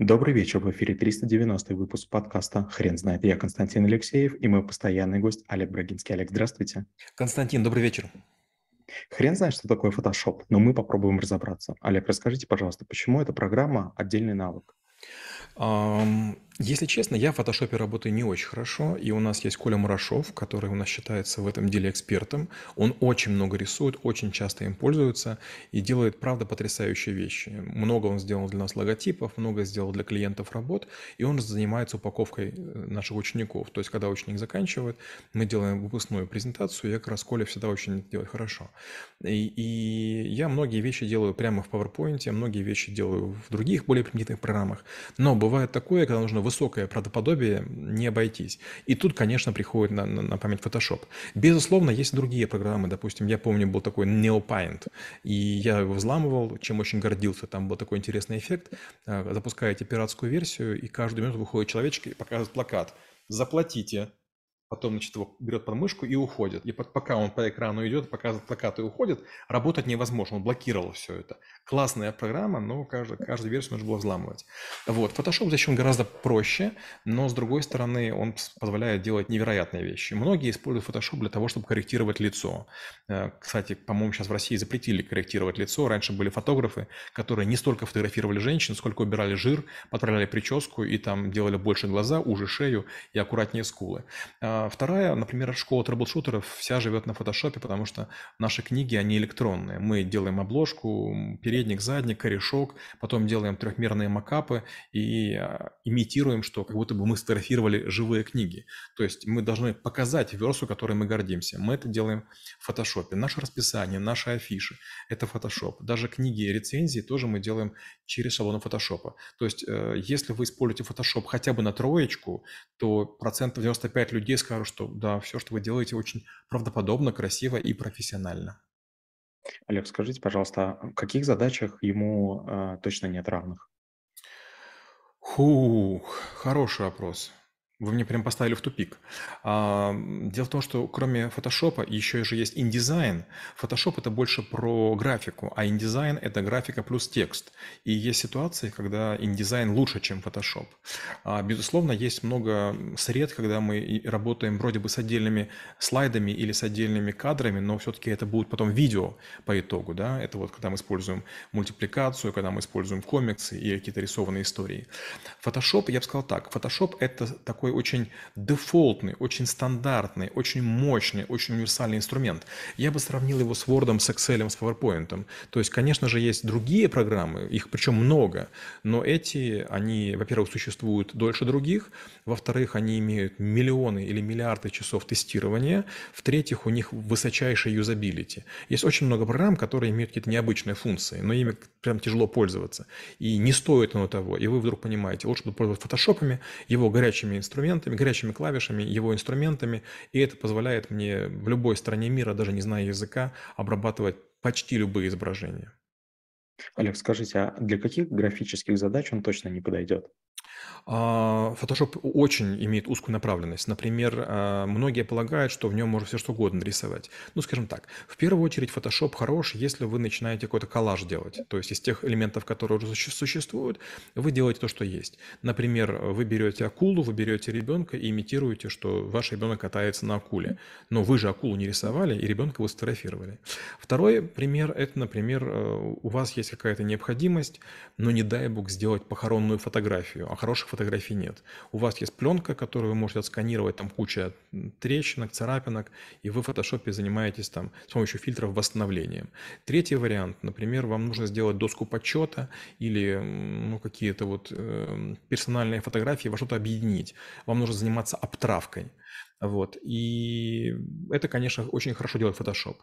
Добрый вечер, в эфире 390 выпуск подкаста «Хрен знает». Я Константин Алексеев и мой постоянный гость Олег Брагинский. Олег, здравствуйте. Константин, добрый вечер. Хрен знает, что такое Photoshop, но мы попробуем разобраться. Олег, расскажите, пожалуйста, почему эта программа отдельный навык? Если честно, я в фотошопе работаю не очень хорошо, и у нас есть Коля Мурашов, который у нас считается в этом деле экспертом. Он очень много рисует, очень часто им пользуется и делает, правда, потрясающие вещи. Много он сделал для нас логотипов, много сделал для клиентов работ, и он занимается упаковкой э, наших учеников. То есть, когда ученик заканчивает, мы делаем выпускную презентацию, и как раз Коля всегда очень делает хорошо. И, и я многие вещи делаю прямо в PowerPoint, многие вещи делаю в других более примитивных программах, но бывает такое, когда нужно высокое правдоподобие, не обойтись. И тут, конечно, приходит на, на, на память Photoshop. Безусловно, есть другие программы. Допустим, я помню, был такой NeoPaint, и я его взламывал, чем очень гордился. Там был такой интересный эффект. Э, запускаете пиратскую версию, и каждую минуту выходит человечек и показывает плакат. Заплатите потом, значит, его берет под мышку и уходит. И пока он по экрану идет, показывает плакат и уходит, работать невозможно, он блокировал все это. Классная программа, но каждую, каждую версию нужно было взламывать. Вот. Photoshop зачем гораздо проще, но с другой стороны он позволяет делать невероятные вещи. Многие используют Photoshop для того, чтобы корректировать лицо. Э, кстати, по-моему, сейчас в России запретили корректировать лицо. Раньше были фотографы, которые не столько фотографировали женщин, сколько убирали жир, подправляли прическу и там делали больше глаза, уже шею и аккуратнее скулы. А, вторая, например, школа трэблшутеров вся живет на фотошопе, потому что наши книги, они электронные. Мы делаем обложку, передник, задник, корешок, потом делаем трехмерные макапы и а, имитируем, что как будто бы мы сфотографировали живые книги. То есть мы должны показать версу, которой мы гордимся. Мы это делаем в фотошопе. Наше расписание, наши афиши – это фотошоп. Даже книги и рецензии тоже мы делаем через шаблоны фотошопа. То есть э, если вы используете фотошоп хотя бы на троечку, то процентов 95 людей скажут, скажу, что да, все, что вы делаете, очень правдоподобно, красиво и профессионально. Олег, скажите, пожалуйста, в каких задачах ему э, точно нет равных? Хух, хороший вопрос. Вы мне прям поставили в тупик. А, дело в том, что кроме фотошопа еще же есть индизайн. Фотошоп это больше про графику, а индизайн это графика плюс текст. И есть ситуации, когда индизайн лучше, чем фотошоп. А, безусловно, есть много сред, когда мы работаем вроде бы с отдельными слайдами или с отдельными кадрами, но все-таки это будет потом видео по итогу. Да? Это вот когда мы используем мультипликацию, когда мы используем комиксы и какие-то рисованные истории. Фотошоп, я бы сказал так, фотошоп это такой очень дефолтный, очень стандартный, очень мощный, очень универсальный инструмент. Я бы сравнил его с Word, с Excel, с PowerPoint. То есть, конечно же, есть другие программы, их причем много, но эти, они, во-первых, существуют дольше других, во-вторых, они имеют миллионы или миллиарды часов тестирования, в-третьих, у них высочайшая юзабилити. Есть очень много программ, которые имеют какие-то необычные функции, но ими прям тяжело пользоваться. И не стоит оно того. И вы вдруг понимаете, лучше буду пользоваться фотошопами, его горячими инструментами, инструментами, горячими клавишами, его инструментами, и это позволяет мне в любой стране мира, даже не зная языка, обрабатывать почти любые изображения. Олег, скажите, а для каких графических задач он точно не подойдет? А, Photoshop очень имеет узкую направленность. Например, а, многие полагают, что в нем можно все что угодно рисовать. Ну, скажем так, в первую очередь Photoshop хорош, если вы начинаете какой-то коллаж делать. То есть из тех элементов, которые уже существуют, вы делаете то, что есть. Например, вы берете акулу, вы берете ребенка и имитируете, что ваш ребенок катается на акуле. Но вы же акулу не рисовали, и ребенка вы сфотографировали. Второй пример – это, например, э, у вас есть какая-то необходимость, но не дай бог сделать похоронную фотографию, а хороших фотографий нет. У вас есть пленка, которую вы можете отсканировать, там куча трещинок, царапинок, и вы в фотошопе занимаетесь там с помощью фильтров восстановлением. Третий вариант, например, вам нужно сделать доску подсчета или ну, какие-то вот э, персональные фотографии, во что-то объединить. Вам нужно заниматься обтравкой. Вот. И это, конечно, очень хорошо делает Photoshop.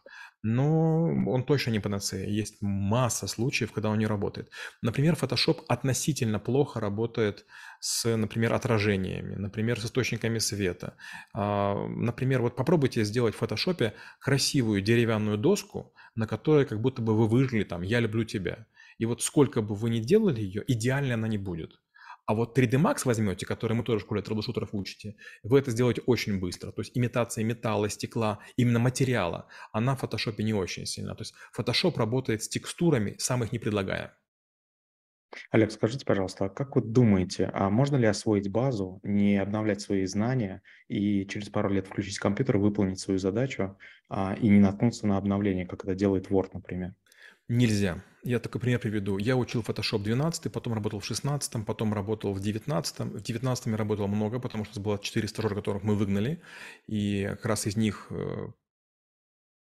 Но он точно не панацея. Есть масса случаев, когда он не работает. Например, Photoshop относительно плохо работает с, например, отражениями, например, с источниками света. А, например, вот попробуйте сделать в Photoshop красивую деревянную доску, на которой как будто бы вы выжили там «Я люблю тебя». И вот сколько бы вы ни делали ее, идеально она не будет. А вот 3D Max возьмете, который мы тоже в школе трэблшутеров учите, вы это сделаете очень быстро. То есть имитация металла, стекла, именно материала, она в фотошопе не очень сильна. То есть Photoshop работает с текстурами, сам их не предлагая. Олег, скажите, пожалуйста, а как вы думаете, а можно ли освоить базу, не обновлять свои знания и через пару лет включить компьютер, выполнить свою задачу а, и не наткнуться на обновление, как это делает Word, например? Нельзя. Я такой пример приведу. Я учил Photoshop 12, потом работал в 16, потом работал в 19. В 19 я работал много, потому что у нас было 4 стажера, которых мы выгнали. И как раз из них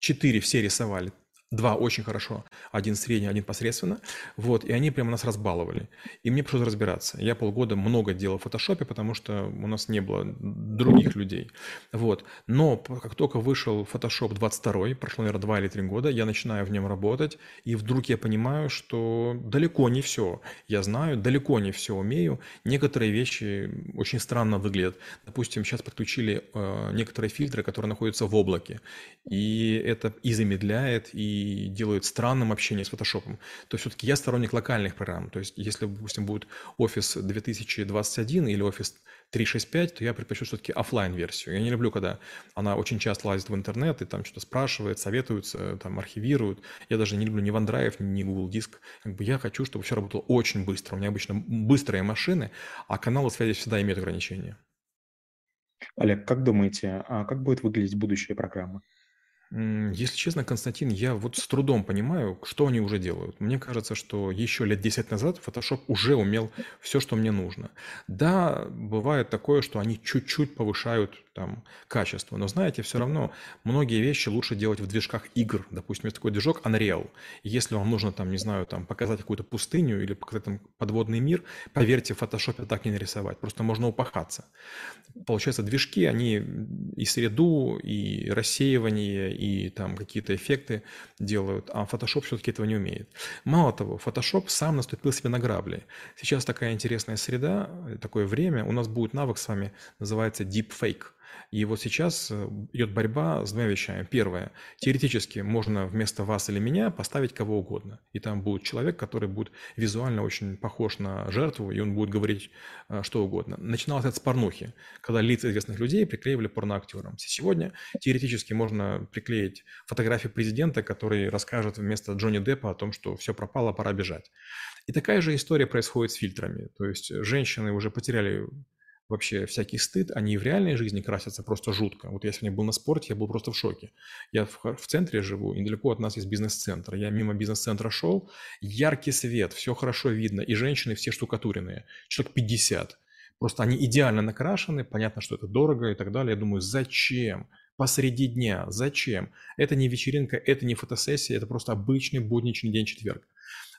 4 э, все рисовали, Два очень хорошо, один средний, один посредственно. Вот, и они прямо нас разбаловали. И мне пришлось разбираться. Я полгода много делал в фотошопе, потому что у нас не было других людей. Вот. Но как только вышел Photoshop 22, прошло, наверное, два или три года, я начинаю в нем работать, и вдруг я понимаю, что далеко не все я знаю, далеко не все умею. Некоторые вещи очень странно выглядят. Допустим, сейчас подключили э, некоторые фильтры, которые находятся в облаке. И это и замедляет, и делают странным общение с фотошопом. То все-таки я сторонник локальных программ. То есть если, допустим, будет Office 2021 или Office 365, то я предпочту все-таки офлайн версию Я не люблю, когда она очень часто лазит в интернет и там что-то спрашивает, советуется, там архивирует. Я даже не люблю ни OneDrive, ни Google Диск. Как бы я хочу, чтобы все работало очень быстро. У меня обычно быстрые машины, а каналы связи всегда имеют ограничения. Олег, как думаете, а как будет выглядеть будущая программа? Если честно, Константин, я вот с трудом понимаю, что они уже делают. Мне кажется, что еще лет 10 назад Photoshop уже умел все, что мне нужно. Да, бывает такое, что они чуть-чуть повышают там качество, но знаете, все равно многие вещи лучше делать в движках игр. Допустим, есть такой движок Unreal. Если вам нужно там, не знаю, там показать какую-то пустыню или показать там подводный мир, поверьте, в Photoshop так не нарисовать. Просто можно упахаться. Получается, движки, они и среду, и рассеивание, и там какие-то эффекты делают, а Photoshop все-таки этого не умеет. Мало того, Photoshop сам наступил себе на грабли. Сейчас такая интересная среда, такое время, у нас будет навык с вами, называется Deepfake – и вот сейчас э, идет борьба с двумя вещами. Первое. Теоретически можно вместо вас или меня поставить кого угодно. И там будет человек, который будет визуально очень похож на жертву, и он будет говорить э, что угодно. Начиналось это с порнухи, когда лица известных людей приклеивали порноактерам. Сегодня теоретически можно приклеить фотографию президента, который расскажет вместо Джонни Деппа о том, что все пропало, пора бежать. И такая же история происходит с фильтрами. То есть женщины уже потеряли вообще всякий стыд, они в реальной жизни красятся просто жутко. Вот я сегодня был на спорте, я был просто в шоке. Я в, в центре живу, и недалеко от нас есть бизнес-центр. Я мимо бизнес-центра шел, яркий свет, все хорошо видно, и женщины все штукатуренные, человек 50. Просто они идеально накрашены, понятно, что это дорого и так далее. Я думаю, зачем? Посреди дня, зачем? Это не вечеринка, это не фотосессия, это просто обычный будничный день четверг.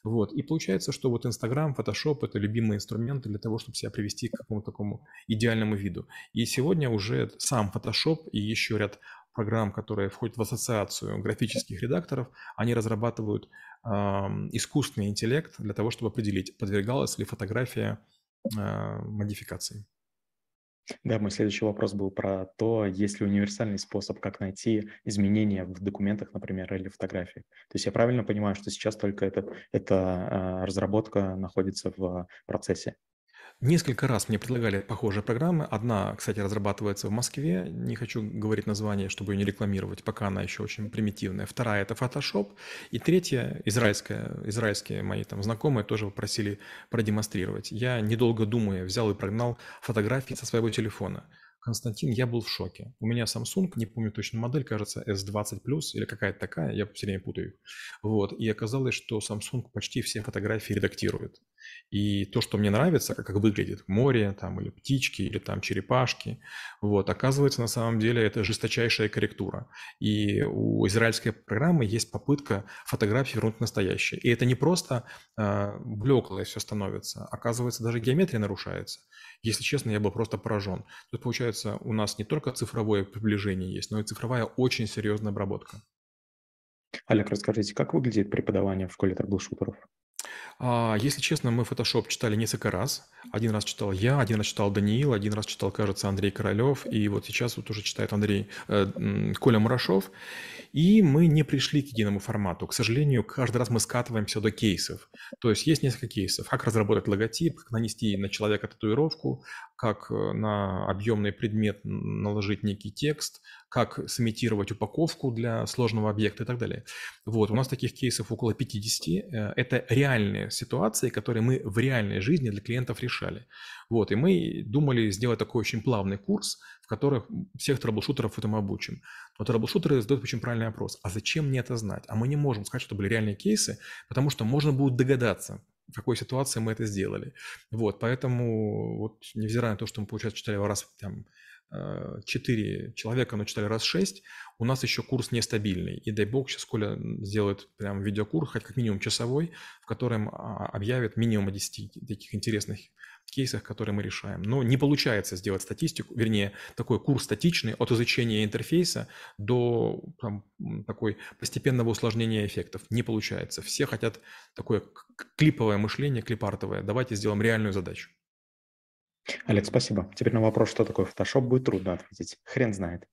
Вот. И получается, что вот Инстаграм, Photoshop – это любимые инструменты для того, чтобы себя привести к какому-то такому идеальному виду. И сегодня уже сам Photoshop и еще ряд программ, которые входят в ассоциацию графических редакторов, они разрабатывают э, искусственный интеллект для того, чтобы определить, подвергалась ли фотография э, модификации. Да, мой следующий вопрос был про то, есть ли универсальный способ, как найти изменения в документах, например, или фотографии. То есть я правильно понимаю, что сейчас только это, эта а, разработка находится в процессе? Несколько раз мне предлагали похожие программы. Одна, кстати, разрабатывается в Москве. Не хочу говорить название, чтобы ее не рекламировать, пока она еще очень примитивная. Вторая – это Photoshop. И третья, израильская, израильские мои там знакомые тоже попросили продемонстрировать. Я, недолго думая, взял и прогнал фотографии со своего телефона. Константин, я был в шоке. У меня Samsung, не помню точно модель, кажется, S20 Plus или какая-то такая, я все время путаю. Вот, и оказалось, что Samsung почти все фотографии редактирует. И то, что мне нравится, как, как выглядит море, там, или птички, или там черепашки, вот, оказывается, на самом деле это жесточайшая корректура. И у израильской программы есть попытка фотографии вернуть настоящие. И это не просто э, блеклое все становится, оказывается, даже геометрия нарушается. Если честно, я был просто поражен. Тут, получается, у нас не только цифровое приближение есть, но и цифровая очень серьезная обработка. Олег, расскажите, как выглядит преподавание в школе трэблшутеров? А, если честно, мы Photoshop читали несколько раз. Один раз читал я, один раз читал Даниил, один раз читал, кажется, Андрей Королев, и вот сейчас вот уже читает Андрей э, Коля Мурашов. И мы не пришли к единому формату. К сожалению, каждый раз мы скатываемся до кейсов. То есть есть несколько кейсов. Как разработать логотип, как нанести на человека татуировку, как э, на объемный предмет наложить некий текст, как сымитировать упаковку для сложного объекта и так далее. Вот, у нас таких кейсов около 50. Э, это реальные ситуации, которые мы в реальной жизни для клиентов решали. Вот, и мы думали сделать такой очень плавный курс, в котором всех трэблшутеров этому обучим. Но трэблшутеры задают очень правильный вопрос. А зачем мне это знать? А мы не можем сказать, что это были реальные кейсы, потому что можно будет догадаться, в какой ситуации мы это сделали. Вот, поэтому, вот, невзирая на то, что мы, получается, читали раз там, 4 человека, но читали раз 6, у нас еще курс нестабильный. И дай бог, сейчас Коля сделает прям видеокурс, хоть как минимум часовой, в котором а, объявит минимум 10 таких интересных кейсах, которые мы решаем. Но не получается сделать статистику, вернее, такой курс статичный от изучения интерфейса до там, такой постепенного усложнения эффектов. Не получается. Все хотят такое клиповое мышление, клипартовое. Давайте сделаем реальную задачу. Олег, спасибо. Теперь на вопрос, что такое Photoshop, будет трудно ответить. Хрен знает.